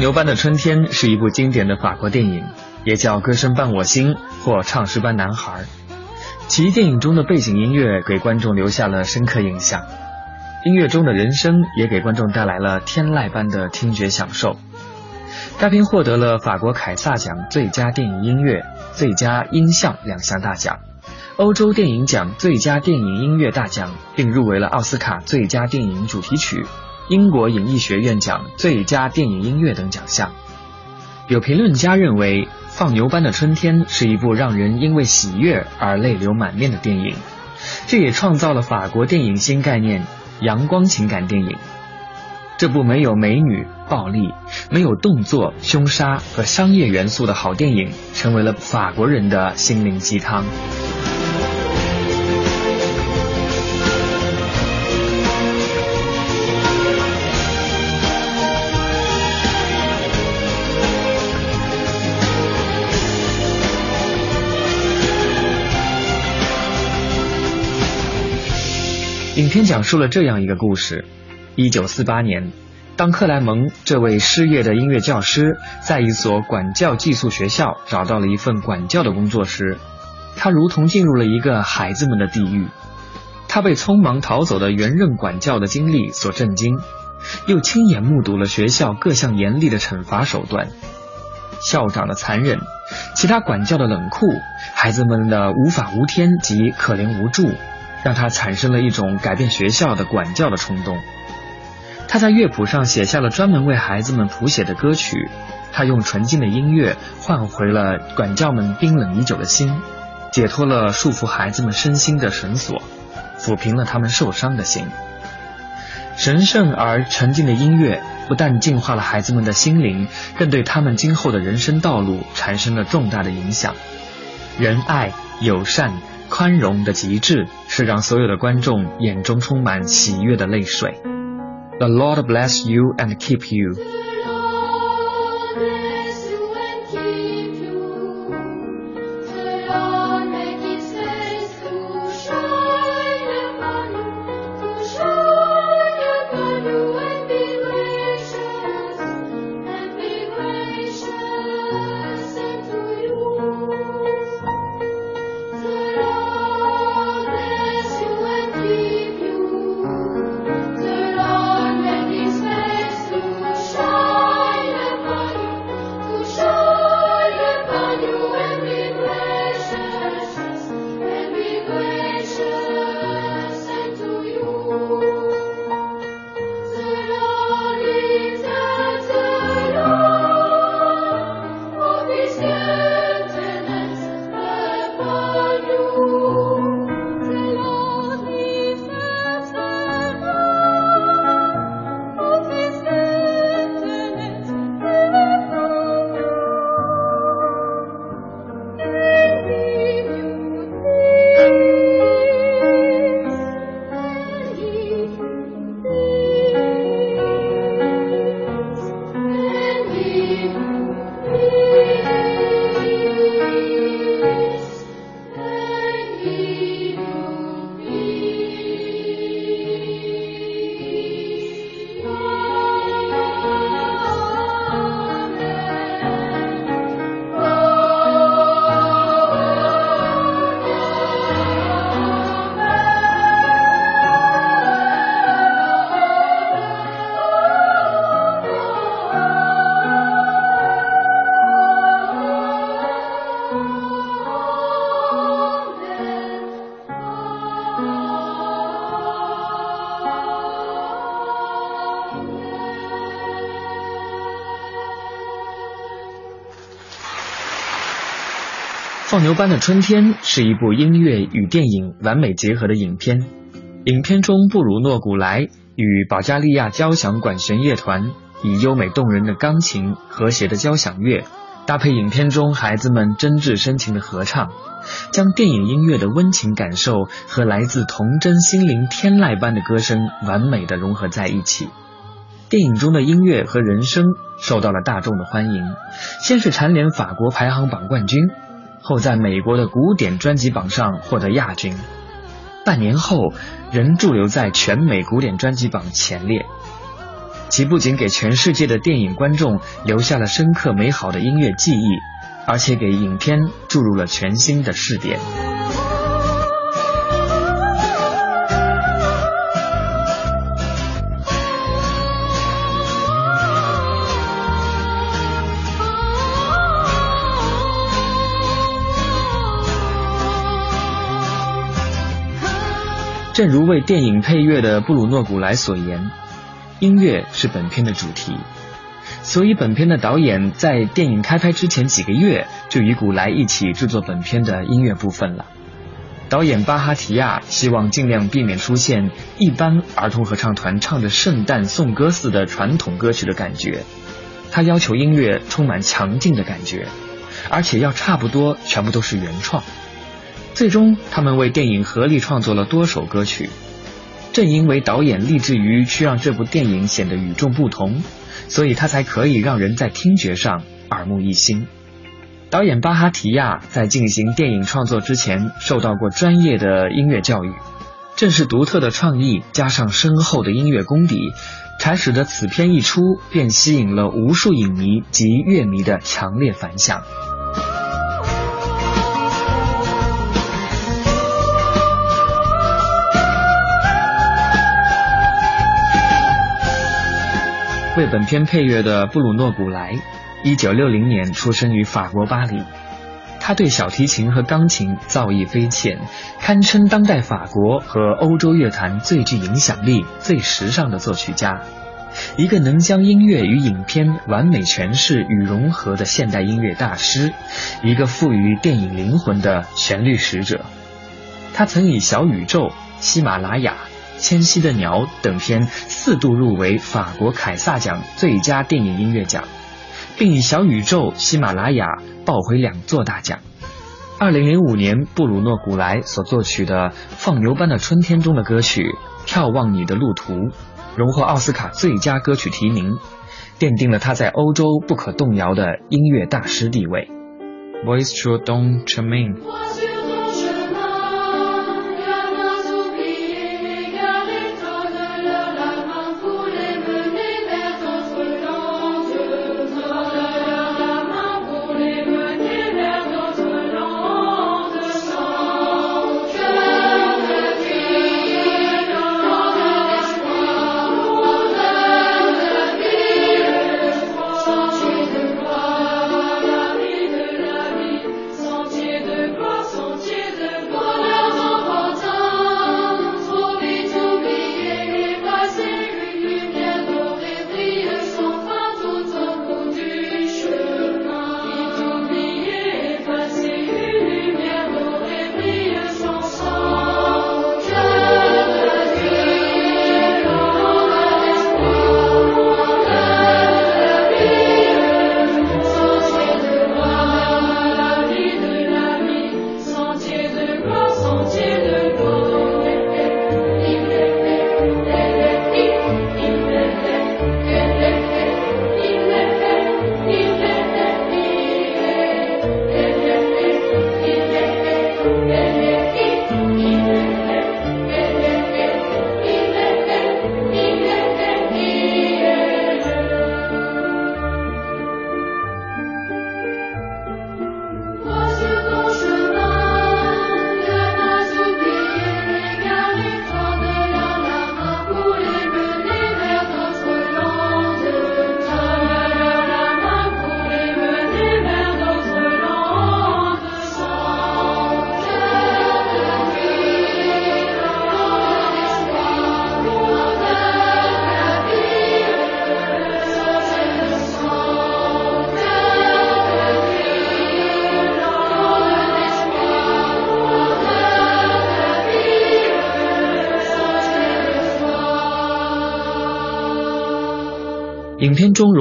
牛班的春天是一部经典的法国电影，也叫《歌声伴我心》或《唱诗班男孩》。其电影中的背景音乐给观众留下了深刻印象，音乐中的人声也给观众带来了天籁般的听觉享受。该片获得了法国凯撒奖最佳电影音乐、最佳音像两项大奖，欧洲电影奖最佳电影音乐大奖，并入围了奥斯卡最佳电影主题曲。英国影艺学院奖最佳电影音乐等奖项。有评论家认为，《放牛班的春天》是一部让人因为喜悦而泪流满面的电影，这也创造了法国电影新概念——阳光情感电影。这部没有美女、暴力、没有动作、凶杀和商业元素的好电影，成为了法国人的心灵鸡汤。影片讲述了这样一个故事：一九四八年，当克莱蒙这位失业的音乐教师在一所管教寄宿学校找到了一份管教的工作时，他如同进入了一个孩子们的地狱。他被匆忙逃走的原任管教的经历所震惊，又亲眼目睹了学校各项严厉的惩罚手段，校长的残忍，其他管教的冷酷，孩子们的无法无天及可怜无助。让他产生了一种改变学校的管教的冲动。他在乐谱上写下了专门为孩子们谱写的歌曲，他用纯净的音乐换回了管教们冰冷已久的心，解脱了束缚孩子们身心的绳索，抚平了他们受伤的心。神圣而沉静的音乐不但净化了孩子们的心灵，更对他们今后的人生道路产生了重大的影响。仁爱、友善。宽容的极致是让所有的观众眼中充满喜悦的泪水。The Lord bless you and keep you。牛班的春天是一部音乐与电影完美结合的影片。影片中，布鲁诺·古莱与保加利亚交响管弦乐团以优美动人的钢琴、和谐的交响乐，搭配影片中孩子们真挚深情的合唱，将电影音乐的温情感受和来自童真心灵天籁般的歌声完美的融合在一起。电影中的音乐和人声受到了大众的欢迎，先是蝉联法国排行榜冠军，后在美国的古典专辑榜上获得亚军。半年后，仍驻留在全美古典专辑榜前列。其不仅给全世界的电影观众留下了深刻美好的音乐记忆，而且给影片注入了全新的视点。正如为电影配乐的布鲁诺·古莱所言，音乐是本片的主题，所以本片的导演在电影开拍之前几个月就与古莱一起制作本片的音乐部分了。导演巴哈提亚希望尽量避免出现一般儿童合唱团唱着圣诞颂歌似的传统歌曲的感觉，他要求音乐充满强劲的感觉，而且要差不多全部都是原创。最终，他们为电影合力创作了多首歌曲。正因为导演立志于去让这部电影显得与众不同，所以他才可以让人在听觉上耳目一新。导演巴哈提亚在进行电影创作之前，受到过专业的音乐教育。正是独特的创意加上深厚的音乐功底，才使得此片一出便吸引了无数影迷及乐迷的强烈反响。为本片配乐的布鲁诺·古莱，一九六零年出生于法国巴黎。他对小提琴和钢琴造诣非浅，堪称当代法国和欧洲乐坛最具影响力、最时尚的作曲家，一个能将音乐与影片完美诠释与融合的现代音乐大师，一个赋予电影灵魂的旋律使者。他曾以《小宇宙》《喜马拉雅》。《迁徙的鸟》等片四度入围法国凯撒奖最佳电影音乐奖，并以《小宇宙》《喜马拉雅》抱回两座大奖。二零零五年，布鲁诺·古莱所作曲的《放牛班的春天》中的歌曲《眺望你的路途》，荣获奥斯卡最佳歌曲提名，奠定了他在欧洲不可动摇的音乐大师地位。Voice to Don Chemin。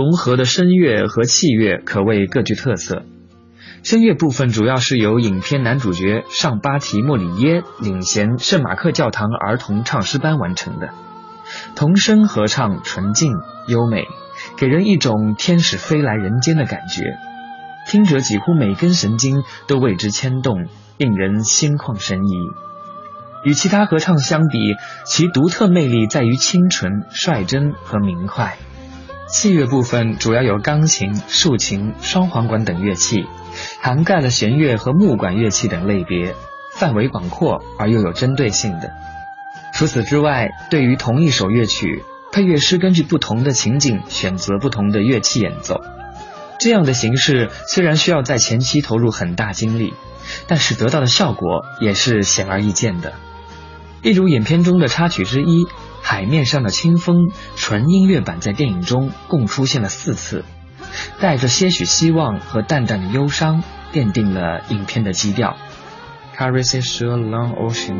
融合的声乐和器乐可谓各具特色。声乐部分主要是由影片男主角尚巴提莫里耶领衔圣马克教堂儿童唱诗班完成的，童声合唱纯净优美，给人一种天使飞来人间的感觉，听者几乎每根神经都为之牵动，令人心旷神怡。与其他合唱相比，其独特魅力在于清纯、率真和明快。器乐部分主要有钢琴、竖琴、双簧管等乐器，涵盖了弦乐和木管乐器等类别，范围广阔而又有针对性的。除此之外，对于同一首乐曲，配乐师根据不同的情景选择不同的乐器演奏。这样的形式虽然需要在前期投入很大精力，但是得到的效果也是显而易见的。例如影片中的插曲之一。海面上的清风纯音乐版在电影中共出现了四次，带着些许希望和淡淡的忧伤，奠定了影片的基调。Carries a long ocean。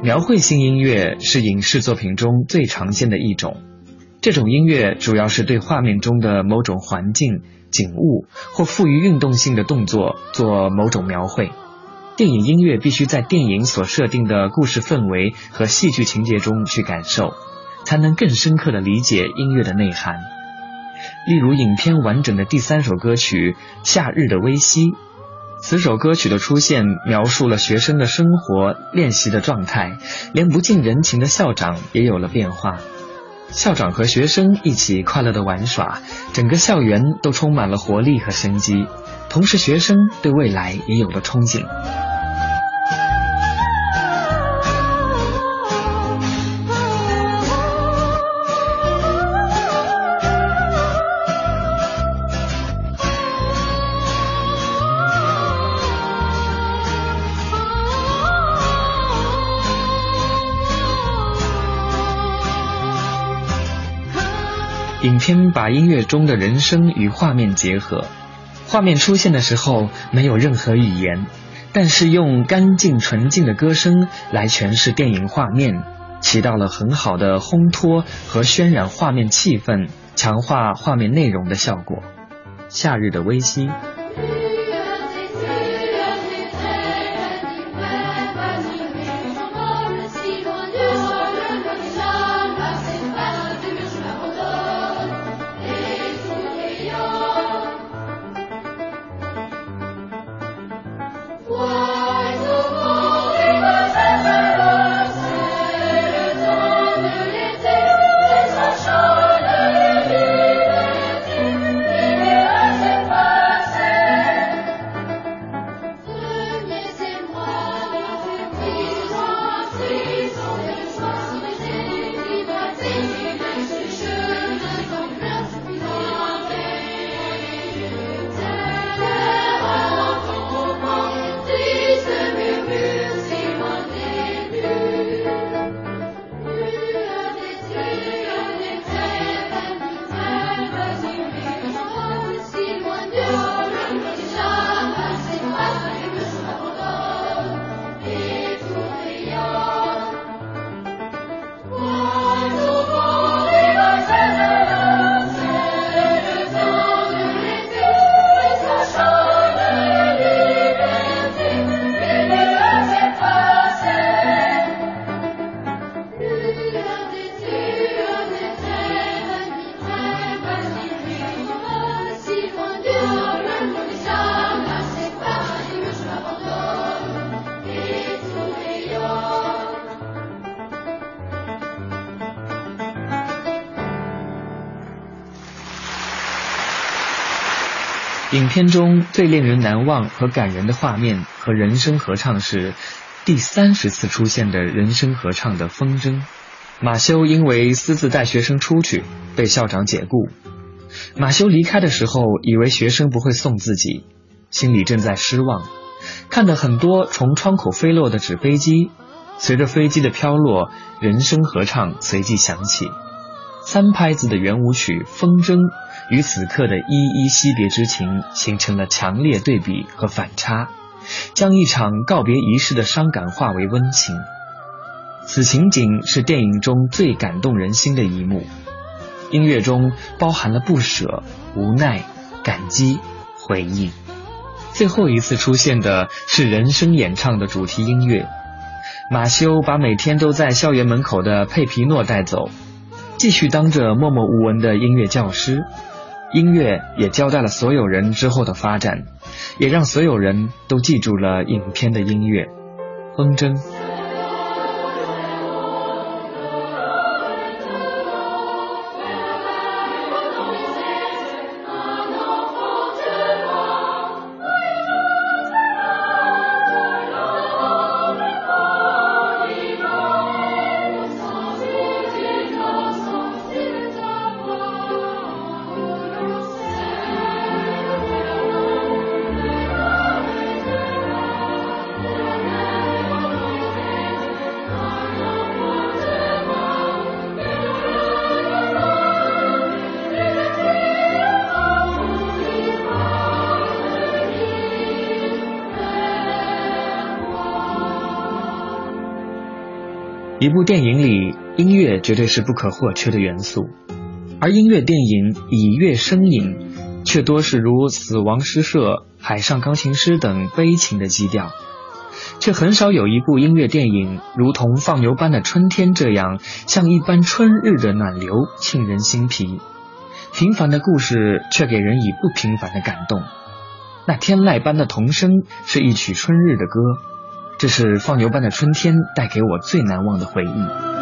描绘性音乐是影视作品中最常见的一种，这种音乐主要是对画面中的某种环境、景物或富于运动性的动作做某种描绘。电影音乐必须在电影所设定的故事氛围和戏剧情节中去感受，才能更深刻地理解音乐的内涵。例如，影片完整的第三首歌曲《夏日的微息》。此首歌曲的出现，描述了学生的生活、练习的状态，连不近人情的校长也有了变化。校长和学生一起快乐的玩耍，整个校园都充满了活力和生机，同时学生对未来也有了憧憬。影片把音乐中的人声与画面结合，画面出现的时候没有任何语言，但是用干净纯净的歌声来诠释电影画面，起到了很好的烘托和渲染画面气氛、强化画面内容的效果。夏日的微星。影片中最令人难忘和感人的画面和人声合唱是第三十次出现的人声合唱的《风筝》。马修因为私自带学生出去，被校长解雇。马修离开的时候，以为学生不会送自己，心里正在失望。看到很多从窗口飞落的纸飞机，随着飞机的飘落，人声合唱随即响起。三拍子的圆舞曲《风筝》与此刻的依依惜别之情形成了强烈对比和反差，将一场告别仪式的伤感化为温情。此情景是电影中最感动人心的一幕，音乐中包含了不舍、无奈、感激、回忆。最后一次出现的是人声演唱的主题音乐。马修把每天都在校园门口的佩皮诺带走，继续当着默默无闻的音乐教师。音乐也交代了所有人之后的发展，也让所有人都记住了影片的音乐《风筝》。一部电影里，音乐绝对是不可或缺的元素，而音乐电影以乐生影，却多是如《死亡诗社》《海上钢琴师》等悲情的基调，却很少有一部音乐电影如同放牛班的春天这样，像一般春日的暖流，沁人心脾。平凡的故事却给人以不平凡的感动。那天籁般的童声是一曲春日的歌。这是放牛班的春天带给我最难忘的回忆。